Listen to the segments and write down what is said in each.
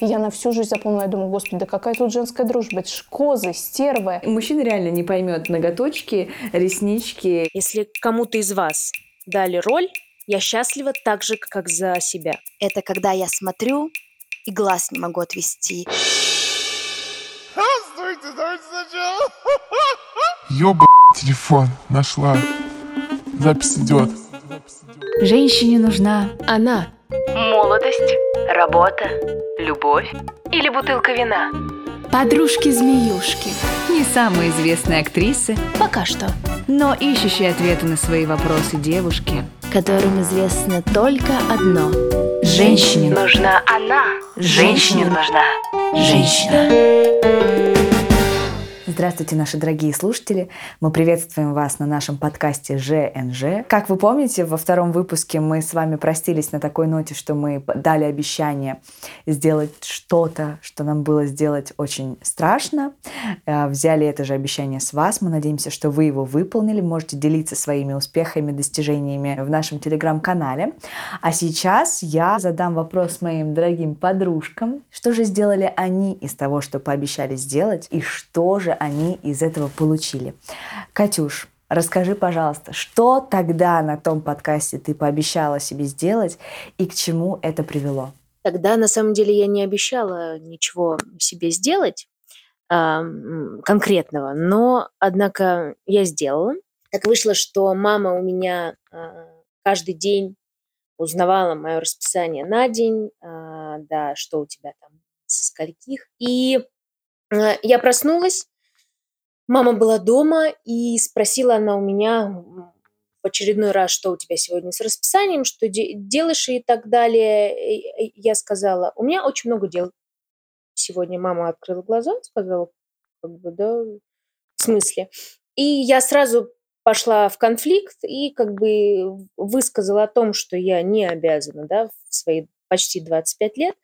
И я на всю жизнь запомнила, я думаю, господи, да какая тут женская дружба, это ж козы, стервы. Мужчина реально не поймет ноготочки, реснички. Если кому-то из вас дали роль, я счастлива так же, как за себя. Это когда я смотрю и глаз не могу отвести. Стойте, давайте сначала. Ёба, телефон нашла. Запись идет. Женщине нужна Она. Молодость, работа, любовь или бутылка вина. Подружки-змеюшки. Не самые известные актрисы, Пока что. но ищущие ответы на свои вопросы девушки. Которым известно только одно. Женщине нужна она. Женщине нужна женщина. Здравствуйте, наши дорогие слушатели! Мы приветствуем вас на нашем подкасте ЖНЖ. Как вы помните, во втором выпуске мы с вами простились на такой ноте, что мы дали обещание сделать что-то, что нам было сделать очень страшно. Э, Взяли это же обещание с вас. Мы надеемся, что вы его выполнили. Можете делиться своими успехами, достижениями в нашем телеграм-канале. А сейчас я задам вопрос моим дорогим подружкам. Что же сделали они из того, что пообещали сделать, и что же они из этого получили? Катюш, расскажи, пожалуйста, что тогда на том подкасте ты пообещала себе сделать и к чему это привело? Тогда, на самом деле, я не обещала ничего себе сделать м, конкретного, но, однако, я сделала. Так вышло, что мама у меня а, каждый день узнавала мое расписание на день, а, да, что у тебя там, со скольких. И а, я проснулась, мама была дома, и спросила она у меня в очередной раз, что у тебя сегодня с расписанием, что де- делаешь и так далее. И- и Я сказала, у меня очень много дел. Сегодня мама открыла глаза, сказала, как бы, да, в смысле. И я сразу пошла в конфликт и как бы высказала о том, что я не обязана, да, в свои почти 25 лет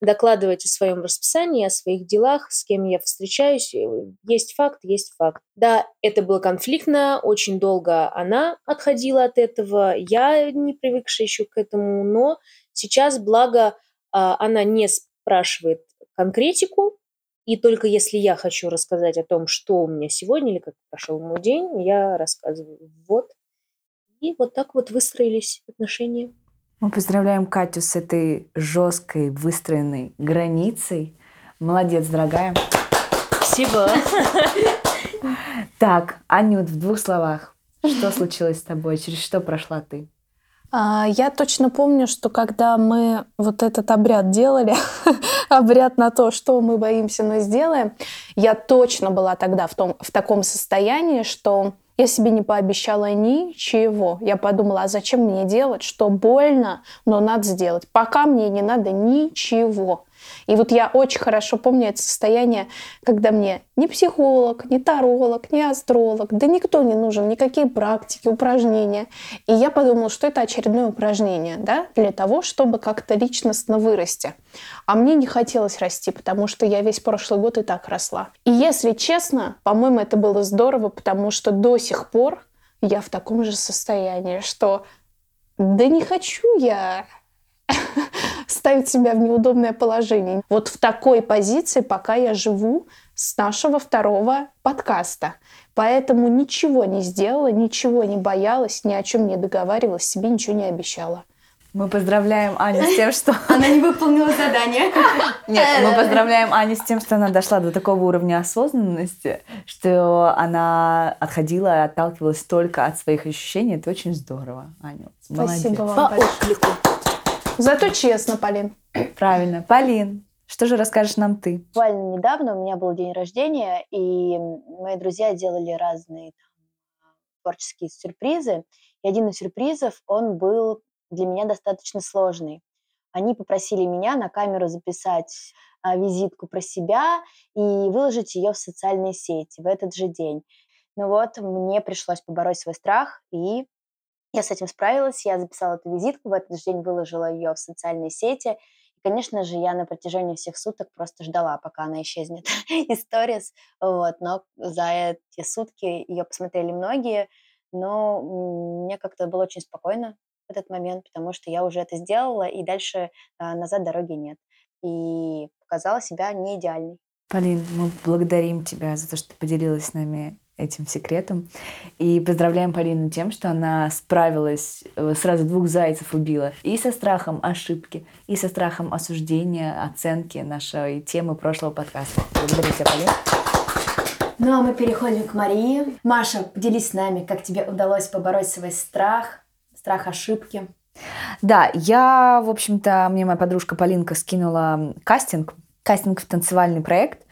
докладывать о своем расписании, о своих делах, с кем я встречаюсь. Э, Есть факт, есть факт. Да, это было конфликтно, очень долго она отходила от этого, я не привыкшая еще к этому, но сейчас, благо, а, она не спрашивает конкретику, и только если я хочу рассказать о том, что у меня сегодня или как прошел мой день, я рассказываю. Вот. И вот так вот выстроились отношения. Мы поздравляем Катю с этой жесткой, выстроенной границей. Молодец, дорогая. Спасибо. Так, Анют, в двух словах. Что случилось с тобой? Через что прошла ты? А, Я точно помню, что когда мы вот этот обряд делали, обряд на то, что мы боимся, но сделаем, я точно была тогда в, том, в таком состоянии, что я себе не пообещала ничего. Я подумала, а зачем мне делать, что больно, но надо сделать. Пока мне не надо ничего. И вот я очень хорошо помню это состояние, когда мне ни психолог, ни таролог, ни астролог, да никто не нужен, никакие практики, упражнения. И я подумала, что это очередное упражнение, да, для того, чтобы как-то личностно вырасти. А мне не хотелось расти, потому что я весь прошлый год и так росла. И если честно, по-моему, это было здорово, потому что до сих пор я в таком же состоянии, что да не хочу я ставить себя в неудобное положение. Вот в такой позиции пока я живу с нашего второго подкаста. Поэтому ничего не сделала, ничего не боялась, ни о чем не договаривалась, себе ничего не обещала. Мы поздравляем Аню с тем, что... Она не выполнила задание. Нет, мы поздравляем Аню с тем, что она дошла до такого уровня осознанности, что она отходила и отталкивалась только от своих ощущений. Это очень здорово. Молодец. Спасибо вам По большое. отклику. Зато честно, Полин. Правильно. Полин, что же расскажешь нам ты? Буквально недавно у меня был день рождения, и мои друзья делали разные там, творческие сюрпризы. И один из сюрпризов, он был для меня достаточно сложный. Они попросили меня на камеру записать а, визитку про себя и выложить ее в социальные сети в этот же день. Ну вот, мне пришлось побороть свой страх, и я с этим справилась. Я записала эту визитку, в этот же день выложила ее в социальные сети. И, конечно же, я на протяжении всех суток просто ждала, пока она исчезнет из сторис. Вот. Но за эти сутки ее посмотрели многие. Но мне как-то было очень спокойно в этот момент, потому что я уже это сделала, и дальше а, назад дороги нет. И показала себя не идеальной. Полин, мы благодарим тебя за то, что ты поделилась с нами этим секретом. И поздравляем Полину тем, что она справилась, э, сразу двух зайцев убила. И со страхом ошибки, и со страхом осуждения, оценки нашей темы прошлого подкаста. Благодарю тебя, Полин. Ну а мы переходим к Марии. Маша, поделись с нами, как тебе удалось побороть свой страх, страх ошибки. Да, я, в общем-то, мне моя подружка Полинка скинула кастинг, кастинг в танцевальный проект.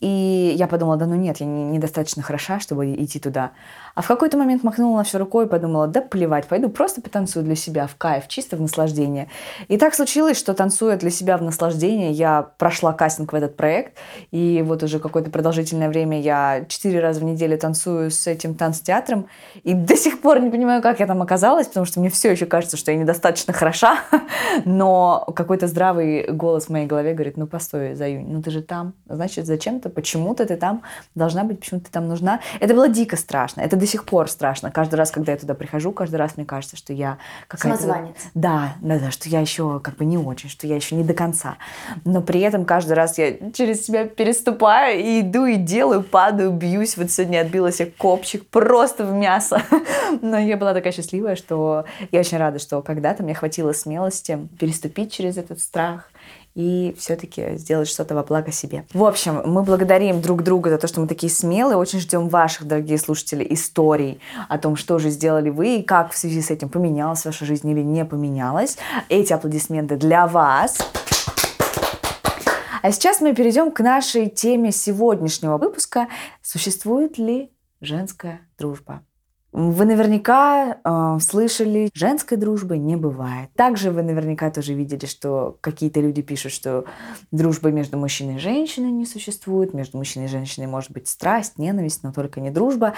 И я подумала, да ну нет, я недостаточно хороша, чтобы идти туда. А в какой-то момент махнула на все рукой и подумала, да плевать, пойду просто потанцую для себя в кайф, чисто в наслаждение. И так случилось, что танцуя для себя в наслаждение, я прошла кастинг в этот проект. И вот уже какое-то продолжительное время я четыре раза в неделю танцую с этим танцтеатром. И до сих пор не понимаю, как я там оказалась, потому что мне все еще кажется, что я недостаточно хороша. Но какой-то здравый голос в моей голове говорит, ну постой, Заюнь, ну ты же там, значит, зачем-то, почему-то ты там должна быть, почему ты там нужна. Это было дико страшно. Это до сих пор страшно. Каждый раз, когда я туда прихожу, каждый раз мне кажется, что я какая-то... Самозванец. Да, да, да, что я еще как бы не очень, что я еще не до конца. Но при этом каждый раз я через себя переступаю и иду и делаю, падаю, бьюсь. Вот сегодня отбила себе копчик просто в мясо. Но я была такая счастливая, что я очень рада, что когда-то мне хватило смелости переступить через этот страх, и все-таки сделать что-то во благо себе. В общем, мы благодарим друг друга за то, что мы такие смелые, очень ждем ваших, дорогие слушатели, историй о том, что же сделали вы и как в связи с этим поменялась ваша жизнь или не поменялась. Эти аплодисменты для вас. А сейчас мы перейдем к нашей теме сегодняшнего выпуска. Существует ли женская дружба? Вы наверняка э, слышали, женской дружбы не бывает. Также вы наверняка тоже видели, что какие-то люди пишут, что дружба между мужчиной и женщиной не существует, между мужчиной и женщиной может быть страсть, ненависть, но только не дружба.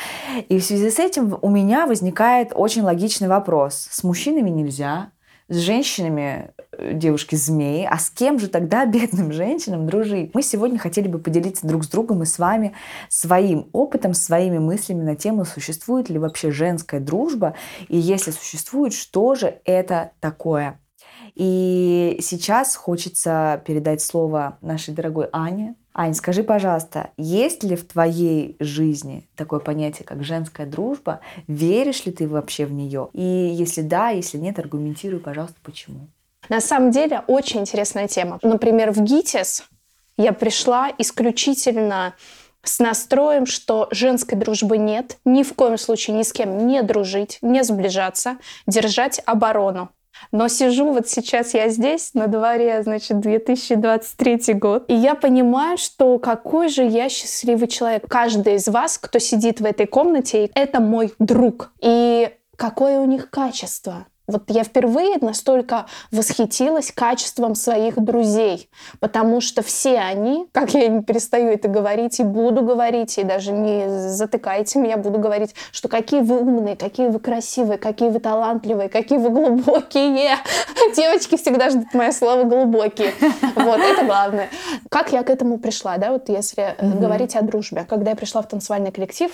И в связи с этим у меня возникает очень логичный вопрос. С мужчинами нельзя, с женщинами э, девушки-змеи, а с кем же тогда бедным женщинам дружить? Мы сегодня хотели бы поделиться друг с другом и с вами своим опытом, своими мыслями на тему, существует ли вообще женская дружба, и если существует, что же это такое? И сейчас хочется передать слово нашей дорогой Ане, Ань, скажи, пожалуйста, есть ли в твоей жизни такое понятие, как женская дружба? Веришь ли ты вообще в нее? И если да, если нет, аргументируй, пожалуйста, почему. На самом деле очень интересная тема. Например, в ГИТИС я пришла исключительно с настроем, что женской дружбы нет, ни в коем случае ни с кем не дружить, не сближаться, держать оборону. Но сижу вот сейчас я здесь, на дворе, значит, 2023 год, и я понимаю, что какой же я счастливый человек. Каждый из вас, кто сидит в этой комнате, это мой друг. И какое у них качество. Вот я впервые настолько восхитилась качеством своих друзей, потому что все они, как я не перестаю это говорить и буду говорить, и даже не затыкайте меня, буду говорить, что какие вы умные, какие вы красивые, какие вы талантливые, какие вы глубокие. Девочки всегда ждут мое слово глубокие. Вот, это главное. Как я к этому пришла, да, вот если mm-hmm. говорить о дружбе. Когда я пришла в танцевальный коллектив,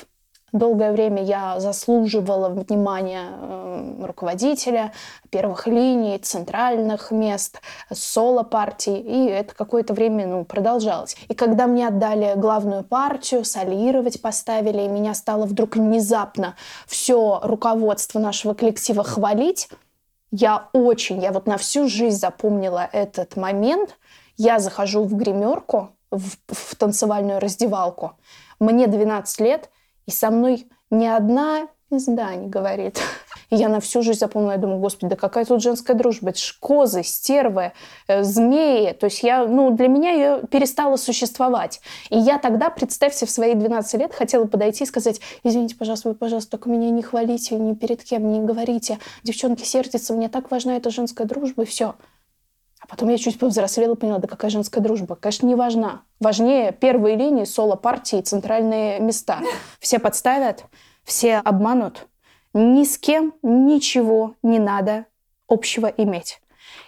Долгое время я заслуживала внимания э, руководителя первых линий, центральных мест, соло-партий, и это какое-то время ну, продолжалось. И когда мне отдали главную партию, солировать поставили, и меня стало вдруг внезапно все руководство нашего коллектива хвалить, я очень, я вот на всю жизнь запомнила этот момент. Я захожу в гримерку, в, в танцевальную раздевалку. Мне 12 лет, и со мной ни одна пизда не говорит. И я на всю жизнь запомнила, я думаю, господи, да какая тут женская дружба? Это ж козы, стервы, э, змеи. То есть я, ну, для меня ее перестала существовать. И я тогда, представьте, в свои 12 лет хотела подойти и сказать, извините, пожалуйста, вы, пожалуйста, только меня не хвалите, ни перед кем не говорите. Девчонки сердятся, мне так важна эта женская дружба, и все. А потом я чуть повзрослела и поняла, да какая женская дружба? Конечно, не важна. Важнее первые линии, соло-партии, центральные места. Все подставят, все обманут. Ни с кем ничего не надо общего иметь.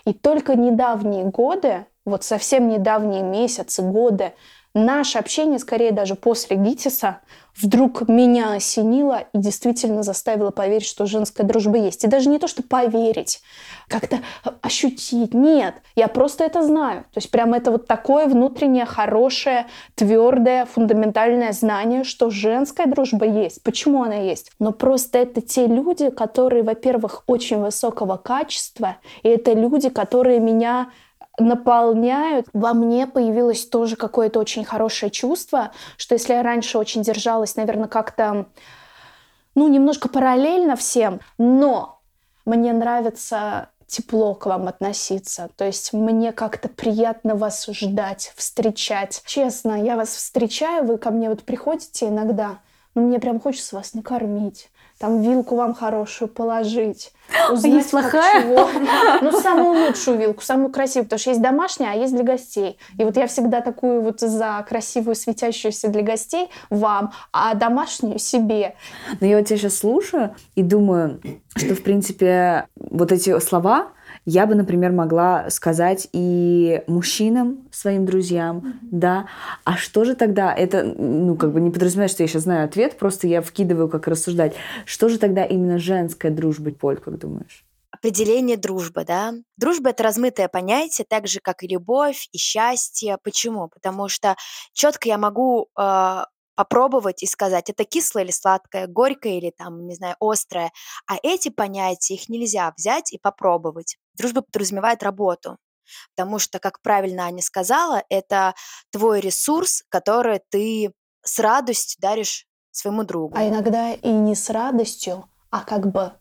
И только недавние годы, вот совсем недавние месяцы, годы, наше общение, скорее даже после ГИТИСа, вдруг меня осенило и действительно заставило поверить, что женская дружба есть. И даже не то, что поверить, как-то ощутить. Нет, я просто это знаю. То есть прям это вот такое внутреннее, хорошее, твердое, фундаментальное знание, что женская дружба есть. Почему она есть? Но просто это те люди, которые, во-первых, очень высокого качества, и это люди, которые меня наполняют. Во мне появилось тоже какое-то очень хорошее чувство, что если я раньше очень держалась, наверное, как-то, ну, немножко параллельно всем, но мне нравится тепло к вам относиться. То есть мне как-то приятно вас ждать, встречать. Честно, я вас встречаю, вы ко мне вот приходите иногда, но мне прям хочется вас накормить там вилку вам хорошую положить. Узнать, есть плохая? Чего. Ну, самую лучшую вилку, самую красивую, потому что есть домашняя, а есть для гостей. И вот я всегда такую вот за красивую, светящуюся для гостей вам, а домашнюю себе. Но я вот тебя сейчас слушаю и думаю, что, в принципе, вот эти слова, я бы, например, могла сказать и мужчинам, своим друзьям, mm-hmm. да. А что же тогда? Это, ну, как бы не подразумевает, что я сейчас знаю ответ, просто я вкидываю, как рассуждать. Что же тогда именно женская дружба, Поль, как думаешь? Определение дружбы, да. Дружба — это размытое понятие, так же, как и любовь, и счастье. Почему? Потому что четко я могу э, попробовать и сказать, это кислое или сладкое, горькое или там, не знаю, острое. А эти понятия, их нельзя взять и попробовать. Дружба подразумевает работу. Потому что, как правильно Аня сказала, это твой ресурс, который ты с радостью даришь своему другу. А иногда и не с радостью, а как бы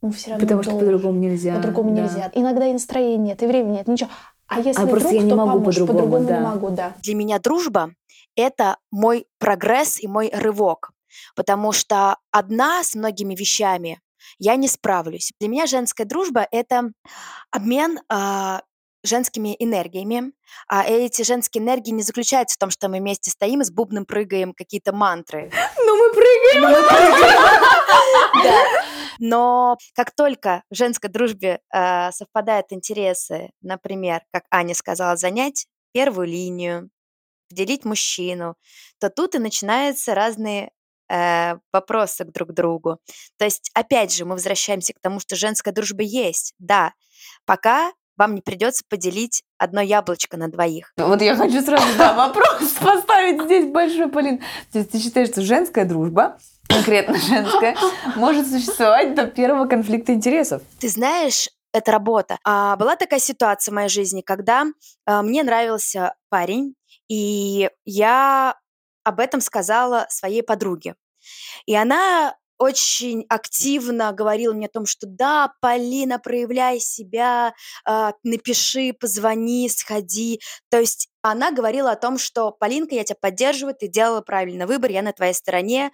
ну, все равно Потому должен. что по-другому нельзя. По-другому да. нельзя. Иногда и настроения нет, и времени нет, ничего. А если а вдруг, просто я не то могу поможешь, по-другому, по-другому да. не могу, да. Для меня дружба — это мой прогресс и мой рывок. Потому что одна с многими вещами я не справлюсь. Для меня женская дружба — это обмен э, женскими энергиями. А эти женские энергии не заключаются в том, что мы вместе стоим и с бубном прыгаем какие-то мантры. Ну мы прыгаем! Но как только в женской дружбе э, совпадают интересы, например, как Аня сказала, занять первую линию, поделить мужчину, то тут и начинаются разные э, вопросы к друг другу. То есть, опять же, мы возвращаемся к тому, что женская дружба есть, да, пока вам не придется поделить одно яблочко на двоих. Вот я хочу сразу да, вопрос поставить здесь большой, Полин. То есть ты считаешь, что женская дружба, конкретно женская, может существовать до первого конфликта интересов? Ты знаешь, это работа. А была такая ситуация в моей жизни, когда а, мне нравился парень, и я об этом сказала своей подруге. И она очень активно говорила мне о том, что да, Полина, проявляй себя, э, напиши, позвони, сходи. То есть она говорила о том, что Полинка, я тебя поддерживаю, ты делала правильный выбор, я на твоей стороне.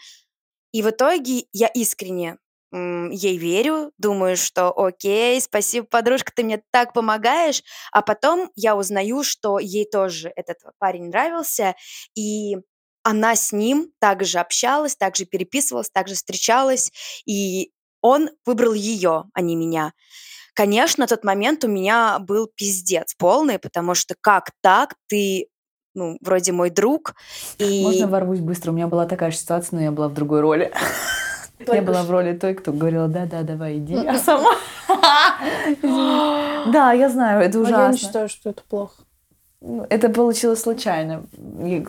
И в итоге я искренне ей верю, думаю, что окей, спасибо, подружка, ты мне так помогаешь, а потом я узнаю, что ей тоже этот парень нравился, и она с ним также общалась, также переписывалась, также встречалась, и он выбрал ее, а не меня. Конечно, тот момент у меня был пиздец полный, потому что как так ты ну, вроде мой друг. И... Можно ворвусь быстро? У меня была такая же ситуация, но я была в другой роли. Я была в роли той, кто говорила, да-да, давай, иди, я сама. Да, я знаю, это ужасно. Я не считаю, что это плохо. Это получилось случайно.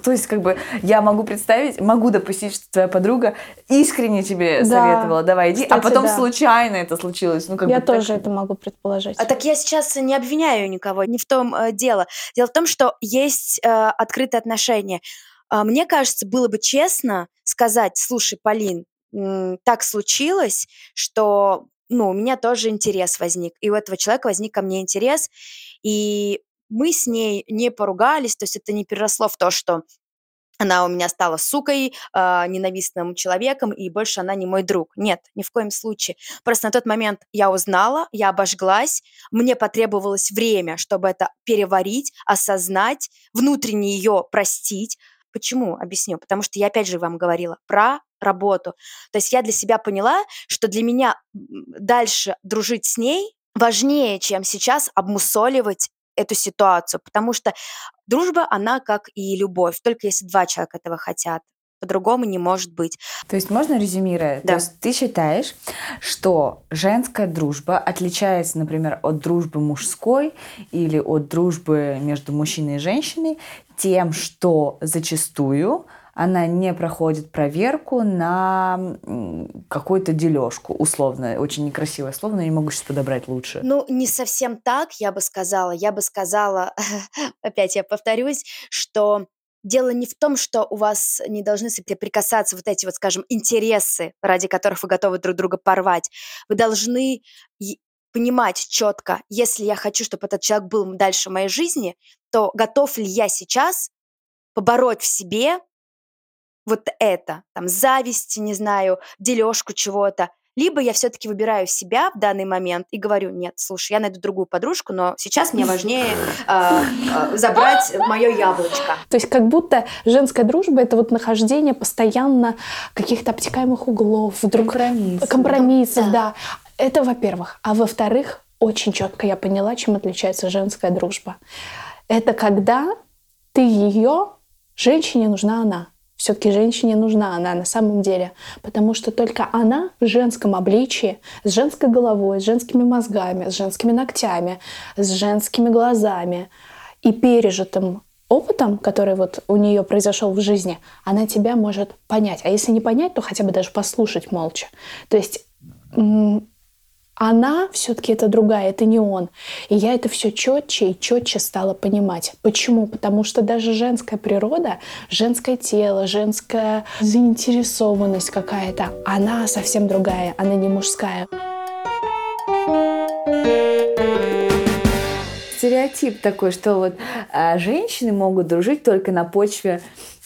То есть, как бы, я могу представить, могу допустить, что твоя подруга искренне тебе да. советовала, давай иди, а Кстати, а потом да. случайно это случилось. Ну, как я бы, тоже так... это могу предположить. А так я сейчас не обвиняю никого, не в том э, дело. Дело в том, что есть э, открытые отношения. Э, мне кажется, было бы честно сказать, слушай, Полин, э, так случилось, что ну, у меня тоже интерес возник, и у этого человека возник ко мне интерес, и мы с ней не поругались, то есть это не переросло в то, что она у меня стала сукой, э, ненавистным человеком, и больше она не мой друг. Нет, ни в коем случае. Просто на тот момент я узнала, я обожглась, мне потребовалось время, чтобы это переварить, осознать, внутренне ее простить. Почему? Объясню. Потому что я опять же вам говорила про работу. То есть я для себя поняла, что для меня дальше дружить с ней важнее, чем сейчас обмусоливать эту ситуацию, потому что дружба, она как и любовь, только если два человека этого хотят. По-другому не может быть. То есть можно резюмируя? Да. То есть ты считаешь, что женская дружба отличается, например, от дружбы мужской или от дружбы между мужчиной и женщиной тем, что зачастую она не проходит проверку на какую-то дележку, условно, очень некрасивое слово, но я не могу сейчас подобрать лучше. Ну, не совсем так, я бы сказала. Я бы сказала, опять я повторюсь, что дело не в том, что у вас не должны соприкасаться вот эти вот, скажем, интересы, ради которых вы готовы друг друга порвать. Вы должны понимать четко, если я хочу, чтобы этот человек был дальше в моей жизни, то готов ли я сейчас побороть в себе вот это, там, зависть, не знаю, дележку чего-то. Либо я все-таки выбираю себя в данный момент и говорю, нет, слушай, я найду другую подружку, но сейчас мне важнее а, а, забрать мое яблочко. То есть как будто женская дружба это вот нахождение постоянно каких-то обтекаемых углов, вдруг Компромисс. компромиссов, Да. да. Это во-первых. А во-вторых, очень четко я поняла, чем отличается женская дружба. Это когда ты ее, женщине нужна она. Все-таки женщине нужна она на самом деле, потому что только она в женском обличии, с женской головой, с женскими мозгами, с женскими ногтями, с женскими глазами и пережитым опытом, который вот у нее произошел в жизни, она тебя может понять. А если не понять, то хотя бы даже послушать молча. То есть она все-таки это другая, это не он. И я это все четче и четче стала понимать. Почему? Потому что даже женская природа, женское тело, женская заинтересованность какая-то, она совсем другая, она не мужская. Стереотип такой, что вот а, женщины могут дружить только на почве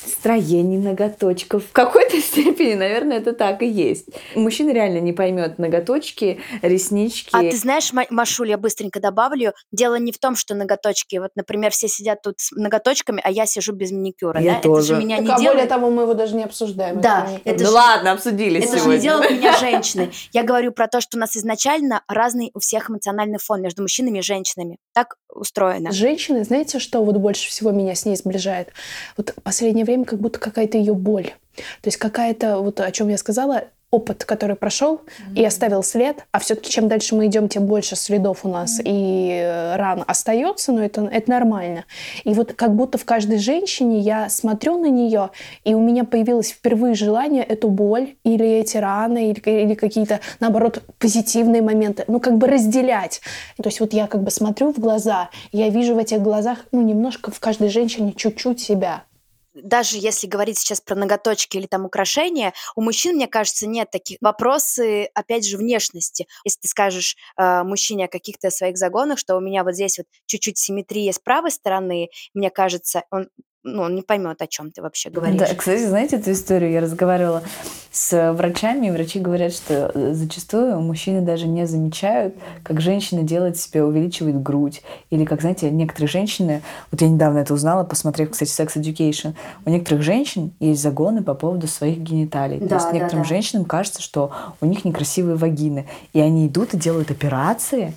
строений, ноготочков. В какой-то степени, наверное, это так и есть. Мужчина реально не поймет ноготочки, реснички. А ты знаешь, Ма- Машуль, я быстренько добавлю, дело не в том, что ноготочки, вот, например, все сидят тут с ноготочками, а я сижу без маникюра, Я да? тоже. Это же меня Так, не а более делает... того, мы его даже не обсуждаем. Да, Это это ну ладно, обсудили Это же сегодня. не делают меня женщины. Я говорю про то, что у нас изначально разный у всех эмоциональный фон между мужчинами и женщинами. Так устроено. Женщины, знаете, что вот больше всего меня с ней сближает? Вот в последнее время как будто какая-то ее боль. То есть какая-то, вот о чем я сказала, опыт, который прошел и оставил след, а все-таки чем дальше мы идем, тем больше следов у нас и э, ран остается, но это, это нормально. И вот как будто в каждой женщине я смотрю на нее, и у меня появилось впервые желание эту боль или эти раны, или, или какие-то, наоборот, позитивные моменты, ну, как бы разделять. То есть вот я как бы смотрю в глаза, я вижу в этих глазах, ну, немножко в каждой женщине чуть-чуть себя. Даже если говорить сейчас про ноготочки или там украшения, у мужчин, мне кажется, нет таких. Вопросы, опять же, внешности. Если ты скажешь э, мужчине о каких-то своих загонах, что у меня вот здесь вот чуть-чуть симметрия с правой стороны, мне кажется, он ну, он не поймет, о чем ты вообще говоришь. Да, кстати, знаете эту историю? Я разговаривала с врачами, и врачи говорят, что э, зачастую мужчины даже не замечают, как женщина делает себе, увеличивает грудь. Или как, знаете, некоторые женщины, вот я недавно это узнала, посмотрев, кстати, Sex Education, у некоторых женщин есть загоны по поводу своих гениталий. То Да, есть да, некоторым да. женщинам кажется, что у них некрасивые вагины. И они идут и делают операции,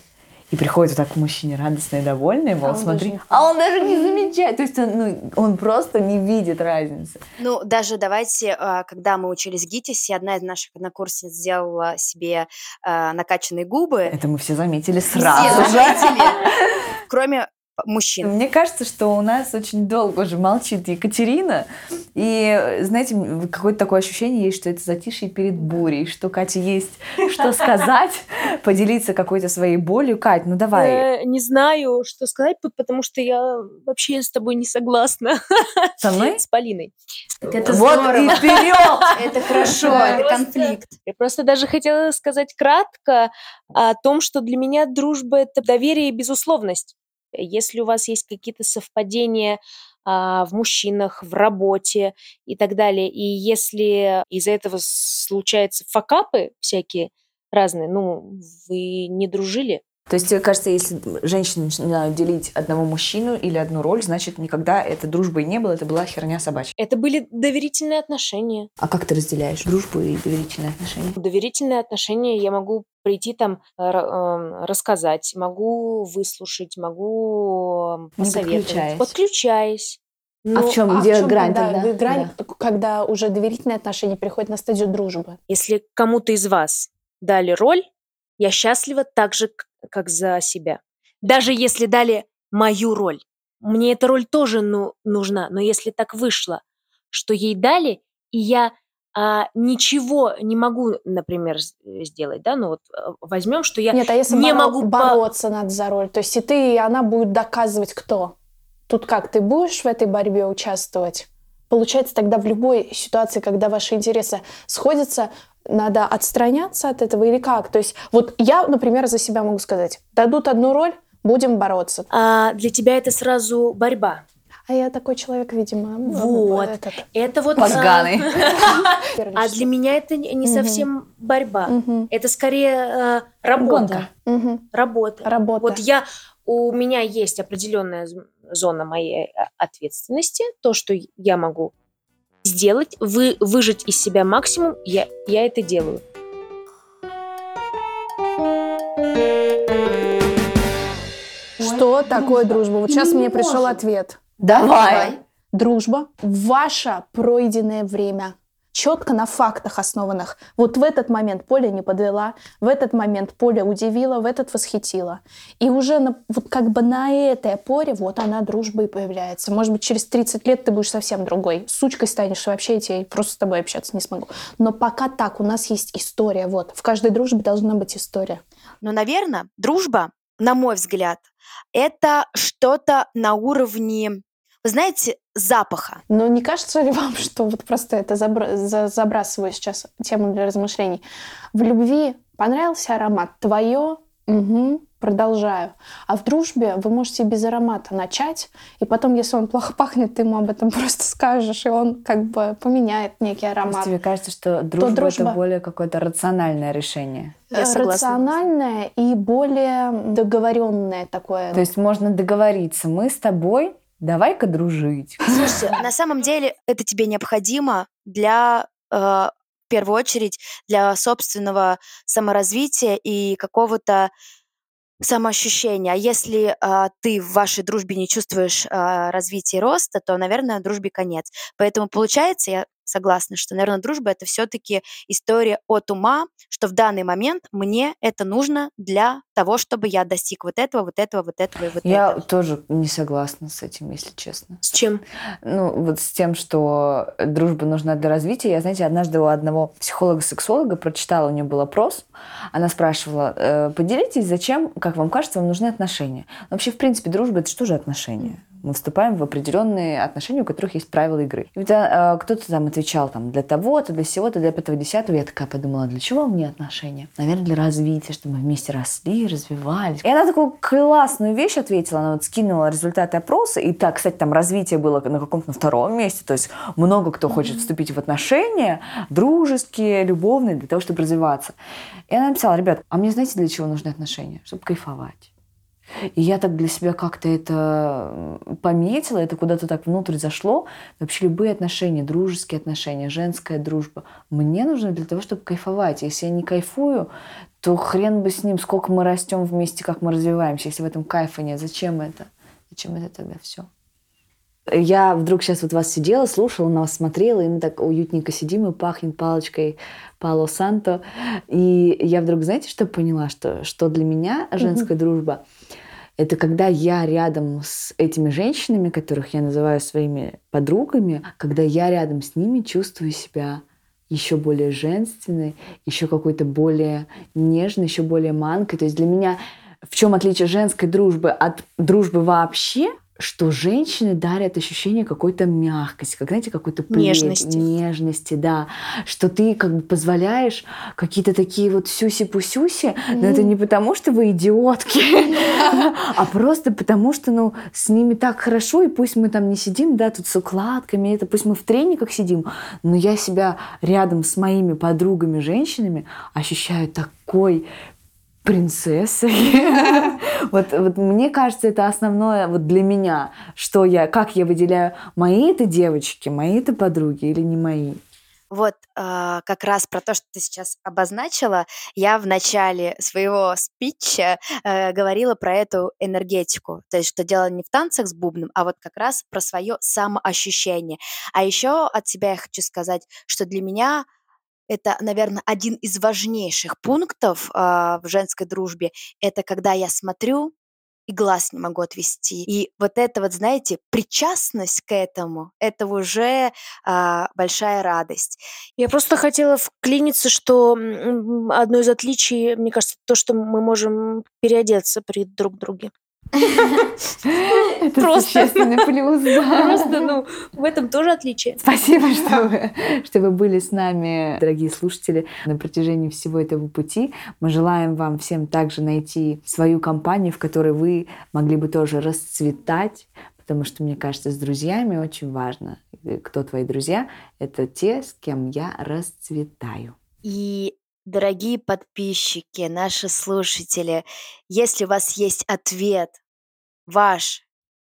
и приходят вот так к мужчине радостные и довольные, мол, он смотри. даже А он даже не замечает. То есть он, ну, он просто не видит разницы. Ну, даже давайте, а, когда мы учились в ГИТИСе, одна из наших однокурсниц сделала себе а, накачанные губы. Это мы все заметили Все сразу же. заметили, кроме мужчин. Мне кажется, что у нас очень долго уже молчит Екатерина. И, знаете, какое-то такое ощущение есть, что это затишье перед бурей, что Кате есть что сказать, поделиться какой-то своей болью. Кать, ну давай, Э, Не знаю, что сказать, потому что я вообще с тобой не согласна. со мной? С Полиной. Это Вот здорово. и вперед! Это хорошо, Да, это просто- конфликт. Я просто даже хотела сказать кратко о том, что для меня дружба — это доверие и безусловность. Если у вас есть какие-то совпадения а, в мужчинах, в работе и так далее, и если из-за этого случаются факапы всякие разные, ну, вы не дружили, То есть, тебе кажется, если женщины начинают делить одного мужчину или одну роль, значит, никогда это дружбы и не было, это была херня собачья. это были доверительные отношения. А как ты разделяешь дружбу и доверительные отношения? Доверительные отношения я могу прийти там э, э, рассказать, могу выслушать, могу Не посоветовать. подключаясь. Подключаясь. а Но в чем, А в где чём грань тогда тогда? грань, Да. когда уже доверительные отношения переходят на стадию дружбы? если кому-то из вас дали роль, я счастлива так же, как за себя. Даже если дали мою роль. Мне эта роль тоже ну, нужна, но если так вышло, что ей дали, и я а, ничего не могу, например, э, сделать, да, ну вот возьмем, что я Нет, а если не боро- могу бороться надо за роль? То есть и ты, и она будет доказывать, кто? Тут как, ты будешь в этой борьбе участвовать? Получается, тогда в любой ситуации, когда ваши интересы сходятся, надо отстраняться от этого или как? То есть вот я, например, за себя могу сказать, дадут одну роль, будем бороться. а, для тебя это сразу борьба. А я такой человек, видимо, ну, Вот. этот, Это вот... Поганый. А для меня это не совсем борьба. Это скорее э, работа. Работа. Работа. Вот я, у меня есть определенная зона моей э, ответственности, то, что я могу сделать, вы, выжать из себя максимум, я, я это делаю. Что такое дружба? Вот сейчас мне пришел ответ. Давай. Дружба – ваше пройденное время. Четко на фактах основанных. Вот в этот момент Поля не подвела, в этот момент Поля удивила, в этот восхитила. И уже на, вот как бы на этой опоре вот она дружба и появляется. Может быть, через 30 лет ты будешь совсем другой. Сучкой станешь, вообще я просто с тобой общаться не смогу. Но пока так, у нас есть история. Вот. В каждой дружбе должна быть история. Но, наверное, дружба, на мой взгляд, это что-то на уровне, вы знаете, запаха. Но не кажется ли вам, что вот просто это забра- за- забрасываю сейчас тему для размышлений? В любви понравился аромат твое, Мгм, продолжаю. А в дружбе вы можете без аромата начать, и потом, если он плохо пахнет, ты ему об этом просто скажешь, и он как бы поменяет некий То есть аромат. тебе кажется, что дружба, дружба. это более какое-то рациональное решение? Я Э, согласна. Рациональное и более договоренное такое. То есть можно договориться, мы с тобой, давай-ка дружить. Слушайте, на самом деле это тебе необходимо для, э, в первую очередь, для собственного саморазвития и какого-то самоощущения. А если а, ты в вашей дружбе не чувствуешь а, развития и роста, то, наверное, дружбе конец. Поэтому получается, я согласна, что, наверное, дружба это все-таки история от ума, что в данный момент мне это нужно для того, чтобы я достиг вот этого, вот этого, вот этого и вот Я этого. тоже не согласна с этим, если честно. С чем? Ну, вот с тем, что дружба нужна для развития. Я, знаете, однажды у одного психолога-сексолога прочитала, у нее был опрос. Она спрашивала, «Э, поделитесь, зачем, как вам кажется, вам нужны отношения? Вообще, в принципе, дружба – это что же отношения? Мы вступаем в определенные отношения, у которых есть правила игры. И вот э, кто-то там отвечал там для того-то, для сего-то, для пятого, десятого. Я такая подумала, для чего мне отношения? Наверное, для развития, чтобы мы вместе росли, развивались. И она такую классную вещь ответила. Она вот скинула результаты опроса. И так, кстати, там развитие было на каком-то на втором месте. То есть много кто хочет вступить в отношения, дружеские, любовные, для того, чтобы развиваться. И она написала, ребят, а мне знаете, для чего нужны отношения? Чтобы кайфовать. И я так для себя как-то это пометила, это куда-то так внутрь зашло. Вообще любые отношения, дружеские отношения, женская дружба, мне нужны для того, чтобы кайфовать. Если я не кайфую, то хрен бы с ним, сколько мы растем вместе, как мы развиваемся. Если в этом кайфа нет, зачем это? Зачем это тогда все? Я вдруг сейчас вот вас сидела, слушала, на вас смотрела, и мы так уютненько сидим, и пахнет палочкой Пало Санто. И я вдруг, знаете, что поняла? Что, что для меня женская дружба – это когда я рядом с этими женщинами, которых я называю своими подругами, когда я рядом с ними чувствую себя еще более женственной, еще какой-то более нежной, еще более манкой. То есть для меня в чем отличие женской дружбы от дружбы вообще? Что женщины дарят ощущение какой-то мягкости, как, знаете, какой-то плед, Нежности. нежности, да, что ты как бы позволяешь какие-то такие вот сюси-пусюси, но это не потому, что вы идиотки, а просто потому, что, ну, с ними так хорошо, и пусть мы там не сидим, да, тут с укладками, это пусть мы в трениках сидим, но я себя рядом с моими подругами-женщинами ощущаю такой принцессой. вот, вот мне кажется, это основное вот для меня, что я, как я выделяю, мои это девочки, мои это подруги или не мои. вот а, как раз про то, что ты сейчас обозначила, я в начале своего спича э, говорила про эту энергетику. То есть, что дело не в танцах с бубном, а вот как раз про свое самоощущение. А еще от себя я хочу сказать, что для меня это, наверное, один из важнейших пунктов а, в женской дружбе. Это когда я смотрю и глаз не могу отвести. И вот это вот, знаете, причастность к этому, это уже а, большая радость. Я просто хотела вклиниться, что одно из отличий, мне кажется, то, что мы можем переодеться при друг друге. Это просто плюс, да. Просто, ну, в этом тоже отличие. Спасибо, что вы, что вы были с нами, дорогие слушатели, на протяжении всего этого пути. Мы желаем вам всем также найти свою компанию, в которой вы могли бы тоже расцветать, потому что, мне кажется, с друзьями очень важно, кто твои друзья, это те, с кем я расцветаю. И Дорогие подписчики, наши слушатели, если у вас есть ответ ваш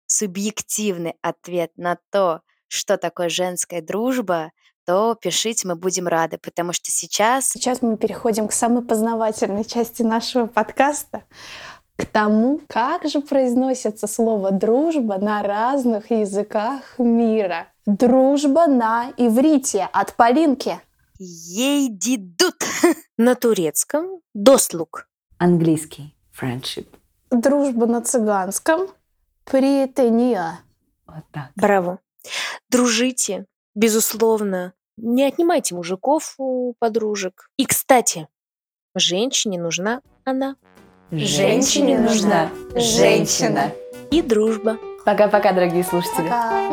субъективный ответ на то, что такое женская дружба, то пишите, мы будем рады, потому что сейчас... Сейчас мы переходим к самой познавательной части нашего подкаста, к тому, как же произносится слово «дружба» на разных языках мира. Дружба на иврите от Полинки. Ейдидут. На турецком «достлук». Английский «friendship» дружба на цыганском, приетения. Вот так. Браво. Дружите, безусловно. Не отнимайте мужиков у подружек. И, кстати, женщине нужна она. Женщине нужна женщина. И дружба. Пока-пока, дорогие слушатели. Пока.